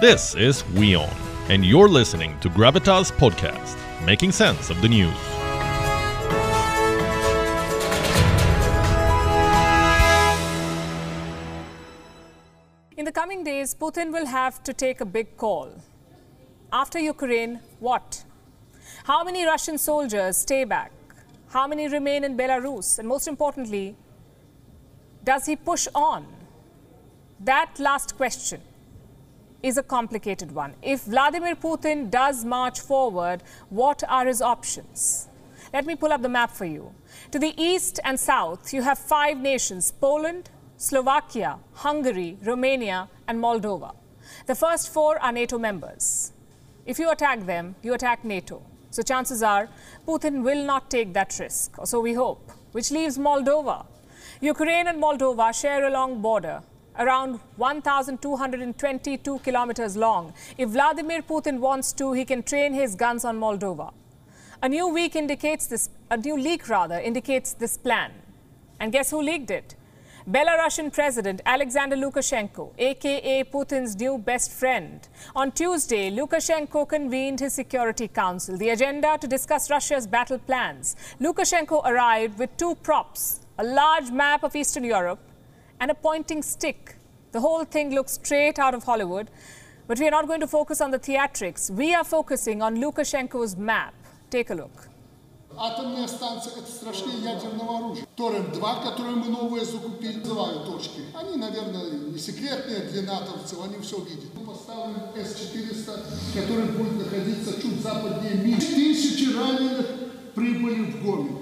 This is WION, and you're listening to Gravitas Podcast, making sense of the news. In the coming days, Putin will have to take a big call. After Ukraine, what? How many Russian soldiers stay back? How many remain in Belarus? And most importantly, does he push on? That last question is a complicated one. If Vladimir Putin does march forward, what are his options? Let me pull up the map for you. To the east and south, you have five nations Poland, Slovakia, Hungary, Romania, and Moldova. The first four are NATO members. If you attack them, you attack NATO. So chances are Putin will not take that risk, or so we hope, which leaves Moldova. Ukraine and Moldova share a long border, around 1,222 kilometers long. If Vladimir Putin wants to, he can train his guns on Moldova. A new week indicates this, a new leak rather, indicates this plan. And guess who leaked it? Belarusian President Alexander Lukashenko, aka Putin's new best friend. On Tuesday, Lukashenko convened his Security Council, the agenda to discuss Russia's battle plans. Lukashenko arrived with two props a large map of Eastern Europe and a pointing stick. The whole thing looks straight out of Hollywood, but we are not going to focus on the theatrics. We are focusing on Lukashenko's map. Take a look. Атомная станция – это страшнее ядерного оружия. Торрент-2, которые мы новые закупили, называю точки. Они, наверное, не секретные для натовцев, они все видят. Мы поставим С-400, который будет находиться чуть западнее Минска. Тысячи раненых прибыли в Гомель.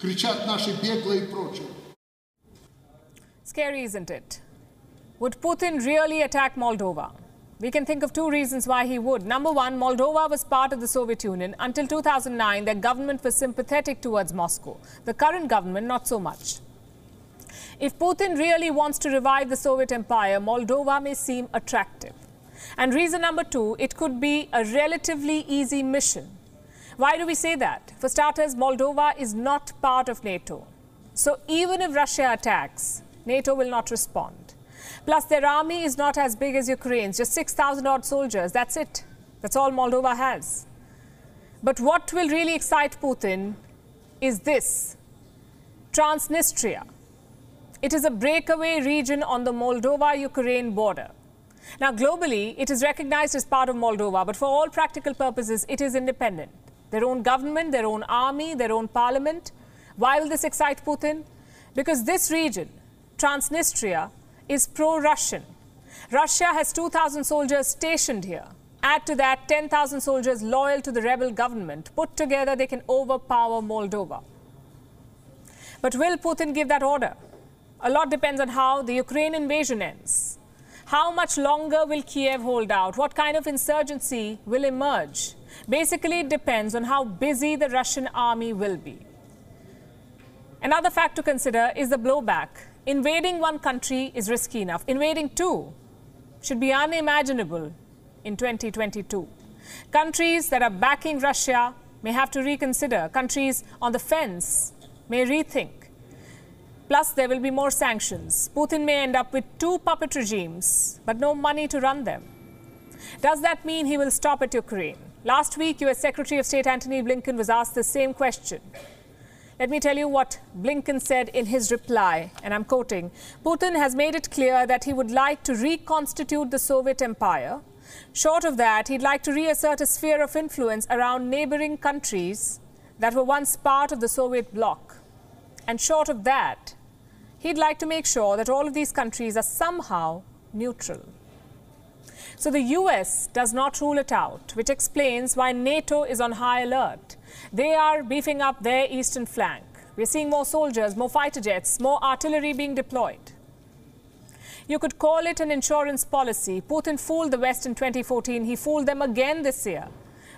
Кричат наши беглые и прочее. Scary, isn't it? Would Putin really attack Moldova? We can think of two reasons why he would. Number one, Moldova was part of the Soviet Union. Until 2009, their government was sympathetic towards Moscow. The current government, not so much. If Putin really wants to revive the Soviet Empire, Moldova may seem attractive. And reason number two, it could be a relatively easy mission. Why do we say that? For starters, Moldova is not part of NATO. So even if Russia attacks, NATO will not respond. Plus, their army is not as big as Ukraine's, just 6,000 odd soldiers. That's it. That's all Moldova has. But what will really excite Putin is this Transnistria. It is a breakaway region on the Moldova Ukraine border. Now, globally, it is recognized as part of Moldova, but for all practical purposes, it is independent. Their own government, their own army, their own parliament. Why will this excite Putin? Because this region, Transnistria, is pro Russian. Russia has 2,000 soldiers stationed here. Add to that 10,000 soldiers loyal to the rebel government. Put together, they can overpower Moldova. But will Putin give that order? A lot depends on how the Ukraine invasion ends. How much longer will Kiev hold out? What kind of insurgency will emerge? Basically, it depends on how busy the Russian army will be. Another fact to consider is the blowback. Invading one country is risky enough. Invading two should be unimaginable in 2022. Countries that are backing Russia may have to reconsider. Countries on the fence may rethink. Plus, there will be more sanctions. Putin may end up with two puppet regimes, but no money to run them. Does that mean he will stop at Ukraine? Last week, US Secretary of State Antony Blinken was asked the same question. Let me tell you what Blinken said in his reply, and I'm quoting Putin has made it clear that he would like to reconstitute the Soviet empire. Short of that, he'd like to reassert a sphere of influence around neighboring countries that were once part of the Soviet bloc. And short of that, he'd like to make sure that all of these countries are somehow neutral. So the US does not rule it out, which explains why NATO is on high alert. They are beefing up their eastern flank. We're seeing more soldiers, more fighter jets, more artillery being deployed. You could call it an insurance policy. Putin fooled the West in 2014. He fooled them again this year.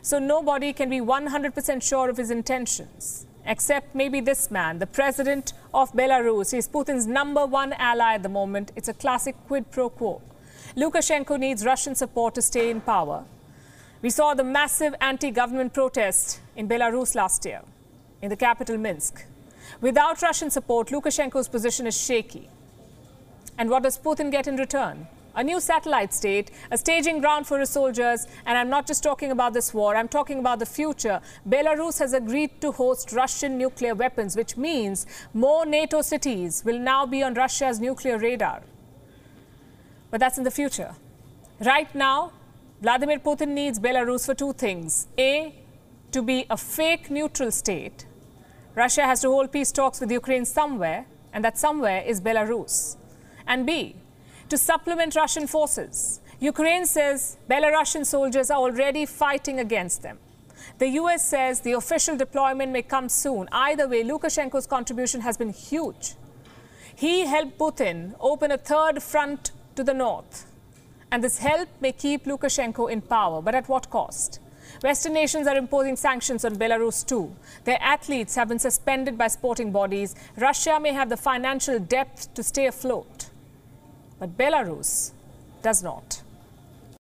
So nobody can be 100% sure of his intentions, except maybe this man, the president of Belarus. He's Putin's number one ally at the moment. It's a classic quid pro quo. Lukashenko needs Russian support to stay in power. We saw the massive anti government protest in Belarus last year, in the capital Minsk. Without Russian support, Lukashenko's position is shaky. And what does Putin get in return? a new satellite state, a staging ground for his soldiers, and I'm not just talking about this war, I'm talking about the future. Belarus has agreed to host Russian nuclear weapons, which means more NATO cities will now be on Russia's nuclear radar. But that's in the future. Right now, Vladimir Putin needs Belarus for two things. A, to be a fake neutral state. Russia has to hold peace talks with Ukraine somewhere, and that somewhere is Belarus. And B, to supplement Russian forces. Ukraine says Belarusian soldiers are already fighting against them. The US says the official deployment may come soon. Either way, Lukashenko's contribution has been huge. He helped Putin open a third front to the north. And this help may keep Lukashenko in power, but at what cost? Western nations are imposing sanctions on Belarus too. Their athletes have been suspended by sporting bodies. Russia may have the financial depth to stay afloat. But Belarus does not.